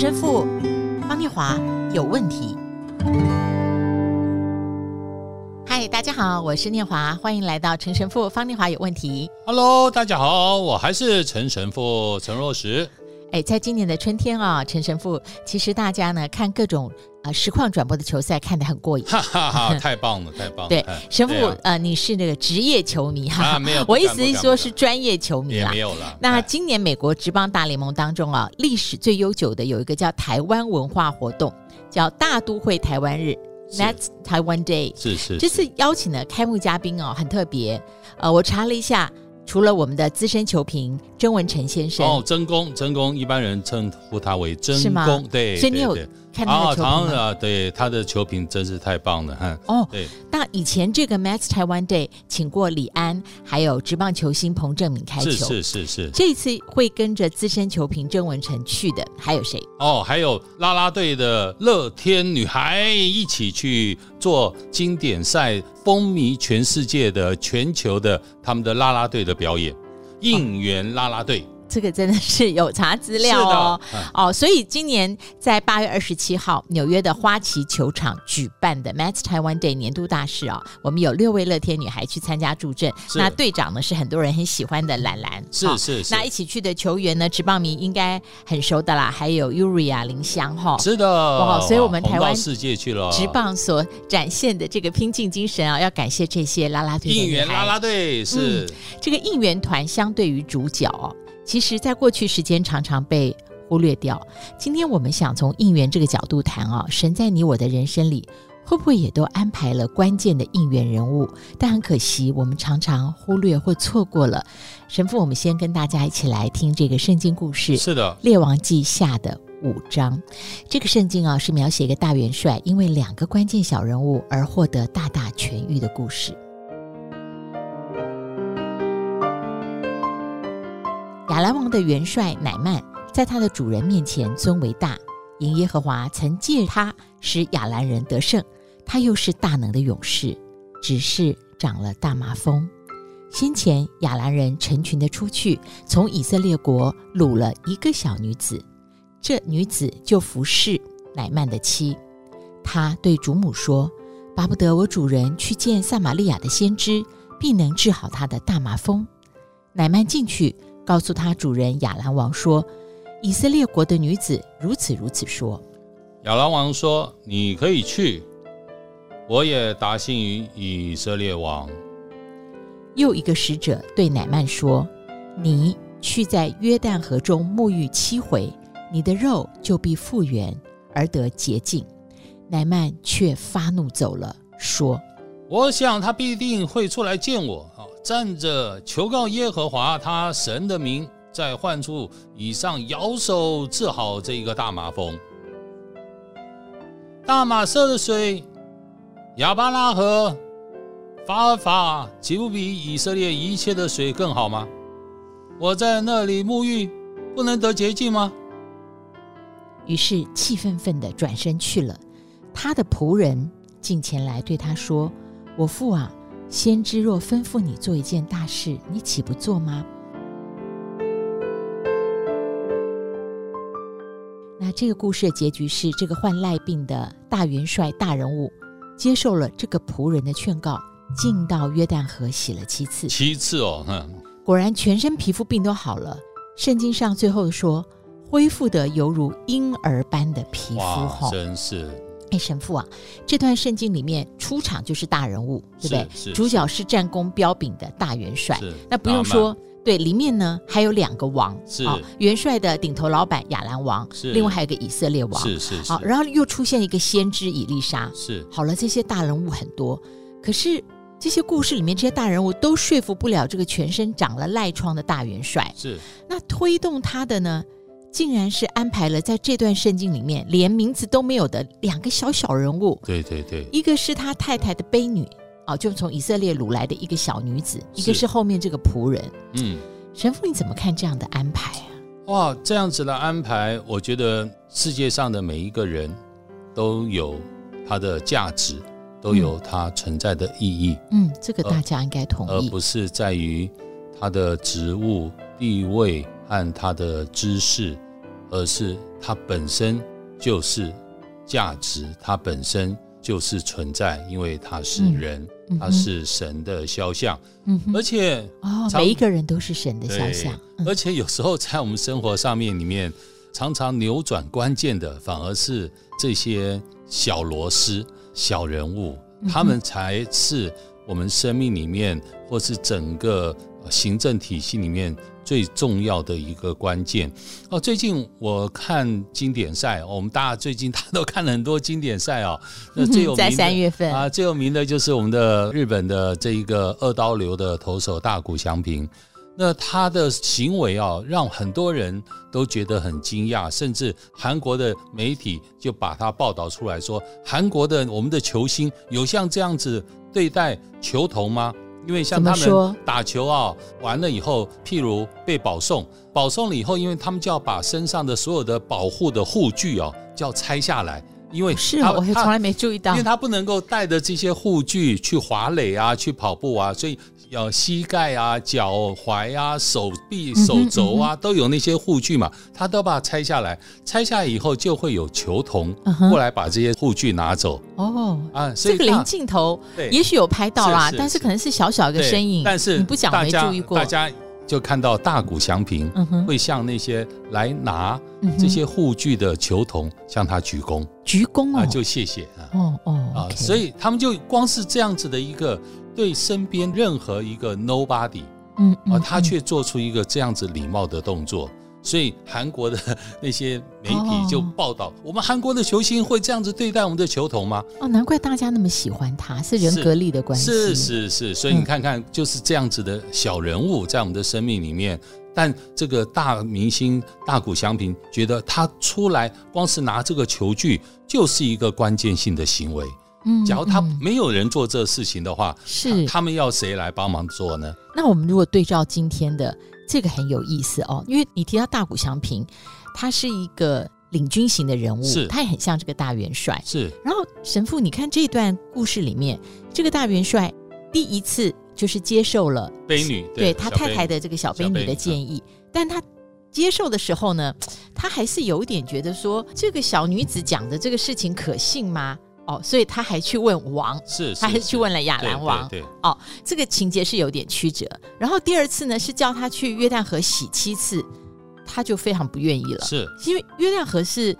陈神父方念华有问题。嗨，大家好，我是念华，欢迎来到陈神父方念华有问题。Hello，大家好，我还是陈神父陈若石。哎，在今年的春天啊，陈神父，其实大家呢看各种呃实况转播的球赛看得很过瘾，哈哈哈，太棒了，太棒了。对，神父、啊、呃，你是那个职业球迷哈，啊、没有，我意思是说是专业球迷啦，没有了。那今年美国职棒大联盟当中啊，历史最悠久的有一个叫台湾文化活动，叫大都会台湾日 That's Taiwan Day，是是，是。这次邀请的开幕嘉宾哦，很特别。呃，我查了一下。除了我们的资深球评曾文成先生哦，曾公，曾公，一般人称呼他为曾公？对，所以你有看他的球评吗？啊，对，他的球评真是太棒了，哈。哦，对。那以前这个 Mets Taiwan Day 请过李安，还有职棒球星彭正敏开球，是是是是。这一次会跟着资深球评郑文成去的还有谁？哦，还有啦啦队的乐天女孩一起去做经典赛。风靡全世界的全球的他们的啦啦队的表演，应援啦啦队。这个真的是有查资料哦，哦，所以今年在八月二十七号纽约的花旗球场举办的 Mats Taiwan Day 年度大事啊，我们有六位乐天女孩去参加助阵，那队长呢是很多人很喜欢的兰兰，是是是，那一起去的球员呢，职棒迷应该很熟的啦，还有 Uriah 林香哈，是的，哇，所以我们台湾世界去了。职棒所展现的这个拼劲精神啊，要感谢这些啦啦队应援啦啦队是、嗯、这个应援团相对于主角哦。其实，在过去时间常常被忽略掉。今天我们想从应援这个角度谈啊，神在你我的人生里，会不会也都安排了关键的应援人物？但很可惜，我们常常忽略或错过了。神父，我们先跟大家一起来听这个圣经故事。是的，《列王记下》的五章。这个圣经啊，是描写一个大元帅因为两个关键小人物而获得大大痊愈的故事。亚兰王的元帅乃曼，在他的主人面前尊为大，因耶和华曾借他使亚兰人得胜。他又是大能的勇士，只是长了大麻风。先前亚兰人成群的出去，从以色列国掳了一个小女子，这女子就服侍乃曼的妻。他对主母说：“巴不得我主人去见撒玛利亚的先知，必能治好他的大麻风。”乃曼进去。告诉他主人亚兰王说：“以色列国的女子如此如此说。”亚兰王说：“你可以去，我也答信于以色列王。”又一个使者对乃曼说：“你去在约旦河中沐浴七回，你的肉就必复原而得洁净。”乃曼却发怒走了，说：“我想他必定会出来见我。”站着求告耶和华他神的名，在患处以上摇手治好这一个大麻风。大马色的水，亚巴拉河、法尔法，岂不比以色列一切的水更好吗？我在那里沐浴，不能得洁净吗？于是气愤愤地转身去了。他的仆人进前来对他说：“我父啊。”先知若吩咐你做一件大事，你岂不做吗？那这个故事的结局是，这个患癞病的大元帅大人物接受了这个仆人的劝告，进到约旦河洗了七次。七次哦，果然全身皮肤病都好了。圣经上最后说，恢复的犹如婴儿般的皮肤。哈，真是。哎，神父啊，这段圣经里面出场就是大人物，对不对？主角是战功彪炳的大元帅。那不用说，对，里面呢还有两个王，是、哦、元帅的顶头老板亚兰王，是另外还有一个以色列王，是是，是。好，然后又出现一个先知以丽莎，是。好了，这些大人物很多，可是这些故事里面这些大人物都说服不了这个全身长了癞疮的大元帅。是。那推动他的呢？竟然是安排了在这段圣经里面连名字都没有的两个小小人物。对对对，一个是他太太的婢女，哦，就从以色列掳来的一个小女子；一个是后面这个仆人。嗯，神父你怎么看这样的安排啊？哇，这样子的安排，我觉得世界上的每一个人都有他的价值，都有他存在的意义。嗯，这个大家应该同意，而不是在于他的职务地位。和他的知识，而是他本身就是价值，他本身就是存在，因为他是人，嗯、它是神的肖像，嗯、而且哦，每一个人都是神的肖像，嗯、而且有时候在我们生活上面里面，常常扭转关键的反而是这些小螺丝、小人物，他们才是我们生命里面或是整个行政体系里面。最重要的一个关键哦，最近我看经典赛，我们大家最近大家都看了很多经典赛哦。那最有名的 在三月份啊，最有名的就是我们的日本的这一个二刀流的投手大谷翔平。那他的行为啊，让很多人都觉得很惊讶，甚至韩国的媒体就把他报道出来说，韩国的我们的球星有像这样子对待球童吗？因为像他们打球啊，完了以后，譬如被保送，保送了以后，因为他们就要把身上的所有的保护的护具哦，就要拆下来，因为是啊，我还从来没注意到，因为他不能够带着这些护具去滑垒啊，去跑步啊，所以。要膝盖啊、脚踝啊、手臂、手肘啊，都有那些护具嘛，他都把它拆下来。拆下来以后，就会有球童过来把这些护具拿走。哦啊，这个零镜头也许有拍到啦，但是可能是小小一个身影。但是你不讲没注意过，大家就看到大谷翔平会向那些来拿这些护具的球童向他鞠躬，鞠躬啊，就谢谢啊。哦哦啊，所以他们就光是这样子的一个。对身边任何一个 nobody，嗯，嗯啊，他却做出一个这样子礼貌的动作，所以韩国的那些媒体就报道，哦、我们韩国的球星会这样子对待我们的球童吗？哦，难怪大家那么喜欢他，是人格力的关系。是是是，所以你看看，就是这样子的小人物在我们的生命里面，但这个大明星大谷翔平觉得他出来光是拿这个球具就是一个关键性的行为。嗯，假如他没有人做这事情的话，是他们要谁来帮忙做呢？那我们如果对照今天的这个很有意思哦，因为你提到大谷祥平，他是一个领军型的人物，是，他也很像这个大元帅，是。然后神父，你看这段故事里面，这个大元帅第一次就是接受了婢女对，对他太太的这个小婢女的建议，但他接受的时候呢，他还是有点觉得说，这个小女子讲的这个事情可信吗？哦，所以他还去问王，是，是他还去问了亚兰王，对，哦，这个情节是有点曲折。然后第二次呢，是叫他去约旦河洗七次，他就非常不愿意了，是因为约旦河是。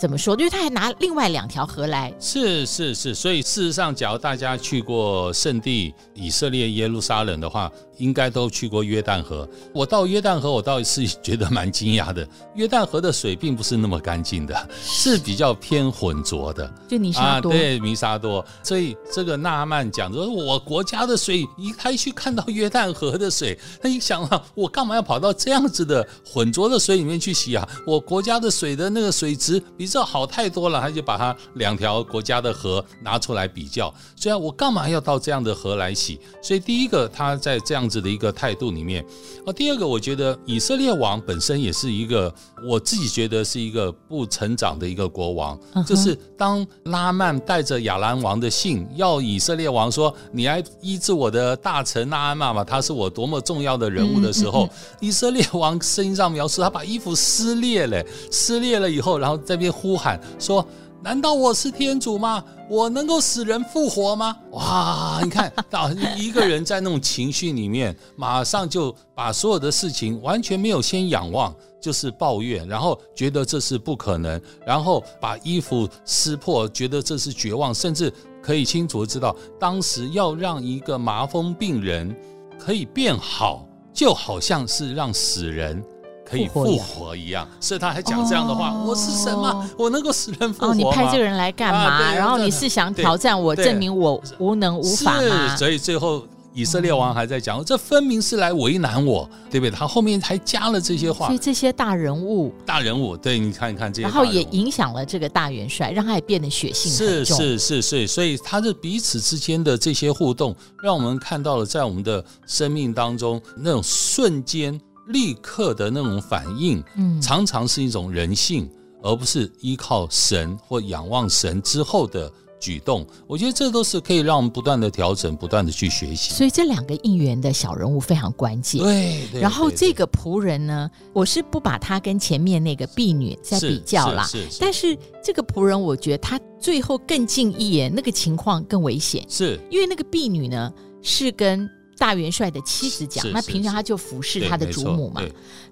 怎么说？因为他还拿另外两条河来。是是是，所以事实上，假如大家去过圣地以色列耶路撒冷的话，应该都去过约旦河。我到约旦河，我倒是觉得蛮惊讶的。约旦河的水并不是那么干净的，是比较偏浑浊的，就泥沙多。啊、对，泥沙多。所以这个纳曼讲说，我国家的水，一开去看到约旦河的水，他一想啊，我干嘛要跑到这样子的浑浊的水里面去洗啊？我国家的水的那个水质比。这好太多了，他就把他两条国家的河拿出来比较。虽然我干嘛要到这样的河来洗？所以第一个他在这样子的一个态度里面，啊，第二个我觉得以色列王本身也是一个我自己觉得是一个不成长的一个国王。就是当拉曼带着亚兰王的信要以色列王说，你来医治我的大臣拿阿曼嘛，他是我多么重要的人物的时候，以色列王圣经上描述他把衣服撕裂了，撕裂了以后，然后这边。呼喊说：“难道我是天主吗？我能够使人复活吗？”哇！你看 到一个人在那种情绪里面，马上就把所有的事情完全没有先仰望，就是抱怨，然后觉得这是不可能，然后把衣服撕破，觉得这是绝望，甚至可以清楚知道，当时要让一个麻风病人可以变好，就好像是让死人。可以复活一样，所以他还讲这样的话：“哦、我是神吗？我能够使人复活吗？”哦，你派这个人来干嘛？啊、然后你是想挑战我，证明我无能无法所以最后以色列王还在讲：“嗯、这分明是来为难我，对不对？”他后面还加了这些话。所以这些大人物，大人物，对，你看一看这些，然后也影响了这个大元帅，让他也变得血性。是是是是，所以他的彼此之间的这些互动，让我们看到了在我们的生命当中那种瞬间。立刻的那种反应，嗯，常常是一种人性，而不是依靠神或仰望神之后的举动，我觉得这都是可以让我们不断的调整，不断的去学习。所以这两个应援的小人物非常关键。对，对，然后这个仆人呢，我是不把他跟前面那个婢女在比较啦。是，是，是。但是这个仆人，我觉得他最后更敬意耶，那个情况更危险。是因为那个婢女呢，是跟。大元帅的妻子讲，那平常他就服侍他的祖母嘛。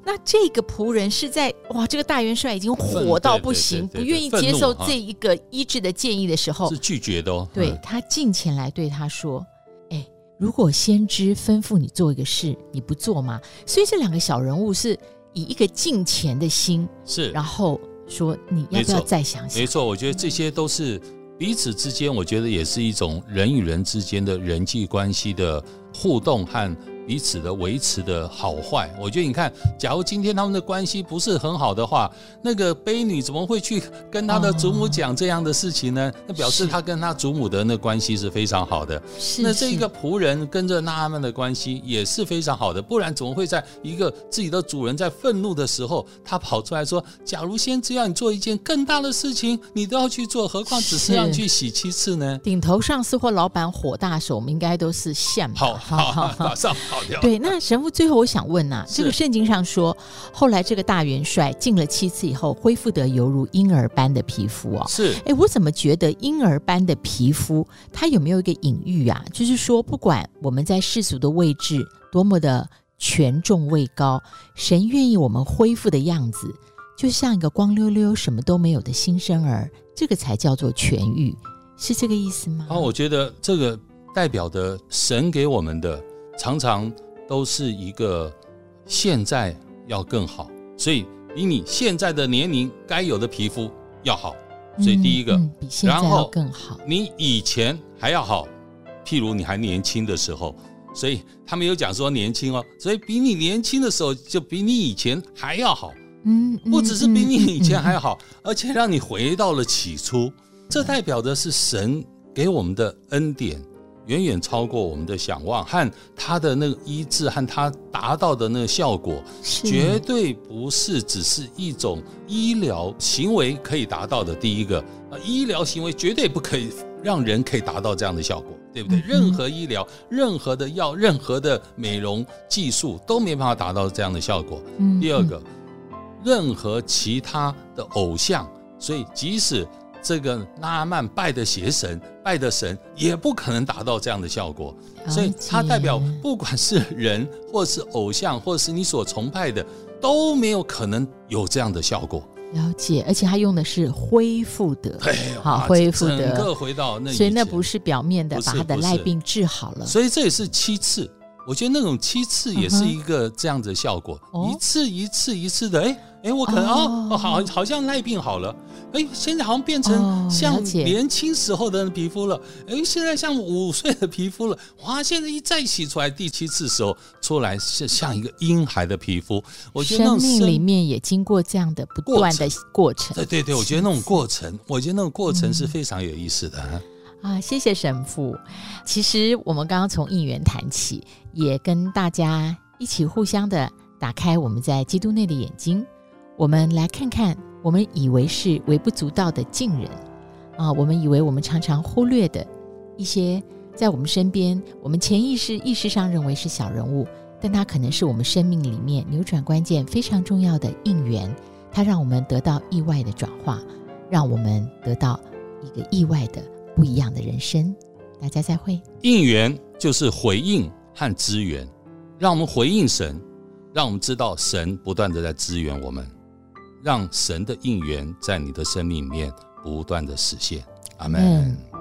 那这个仆人是在哇，这个大元帅已经火到不行，不愿意接受这一个医治的建议的时候，是拒绝的哦。对，他进前来对他说：“哎，如果先知吩咐你做一个事，你不做吗？”所以这两个小人物是以一个敬虔的心，是然后说你要不要再想想？没错，我觉得这些都是彼此之间，我觉得也是一种人与人之间的人际关系的。互动和彼此的维持的好坏，我觉得你看，假如今天他们的关系不是很好的话，那个悲女怎么会去跟他的祖母讲这样的事情呢？那表示她跟她祖母的那关系是非常好的。是。那这一个仆人跟着纳阿曼的关系也是非常好的，不然怎么会在一个自己的主人在愤怒的时候，他跑出来说：“假如先知要你做一件更大的事情，你都要去做，何况只是要去洗七次呢？”顶头上司或老板火大的时，我们应该都是羡慕。好。好好，马上跑掉。对，那神父最后我想问呐、啊，这个圣经上说，后来这个大元帅进了七次以后，恢复得犹如婴儿般的皮肤哦。是，哎，我怎么觉得婴儿般的皮肤，它有没有一个隐喻啊？就是说，不管我们在世俗的位置多么的权重位高，神愿意我们恢复的样子，就像一个光溜溜、什么都没有的新生儿，这个才叫做痊愈，是这个意思吗？啊，我觉得这个。代表的神给我们的常常都是一个现在要更好，所以比你现在的年龄该有的皮肤要好，所以第一个，嗯嗯、比现在要更好，然后你以前还要好，譬如你还年轻的时候，所以他们有讲说年轻哦，所以比你年轻的时候就比你以前还要好，嗯，不只是比你以前还要好，而且让你回到了起初，这代表的是神给我们的恩典。远远超过我们的想望，和他的那个医治，和他达到的那个效果，绝对不是只是一种医疗行为可以达到的。第一个，啊，医疗行为绝对不可以让人可以达到这样的效果，对不对？任何医疗、任何的药、任何的美容技术都没办法达到这样的效果。第二个，任何其他的偶像，所以即使。这个纳阿曼拜的邪神，拜的神也不可能达到这样的效果，所以它代表不管是人，或是偶像，或是你所崇拜的，都没有可能有这样的效果。了解，而且他用的是恢复的，对，好恢复的，整个回到那，所以那不是表面的把他的赖病治好了。所以这也是七次，我觉得那种七次也是一个这样的效果，嗯、一次一次一次的，哎哎，我可能哦，哦，好，好像赖病好了。哎，现在好像变成像年轻时候的皮肤了。哎，现在像五岁的皮肤了。哇，现在一再洗出来，第七次时候出来是像一个婴孩的皮肤。我觉得生命里面也经过这样的不断的过程。对对对，我觉得那种过程，我觉得那种过程是非常有意思的。啊，谢谢神父。其实我们刚刚从应援谈起，也跟大家一起互相的打开我们在基督内的眼睛，我们来看看。我们以为是微不足道的近人，啊，我们以为我们常常忽略的一些在我们身边，我们潜意识意识上认为是小人物，但他可能是我们生命里面扭转关键非常重要的应援，它让我们得到意外的转化，让我们得到一个意外的不一样的人生。大家再会。应援就是回应和支援，让我们回应神，让我们知道神不断地在支援我们。让神的应援在你的生命里面不断的实现，阿门。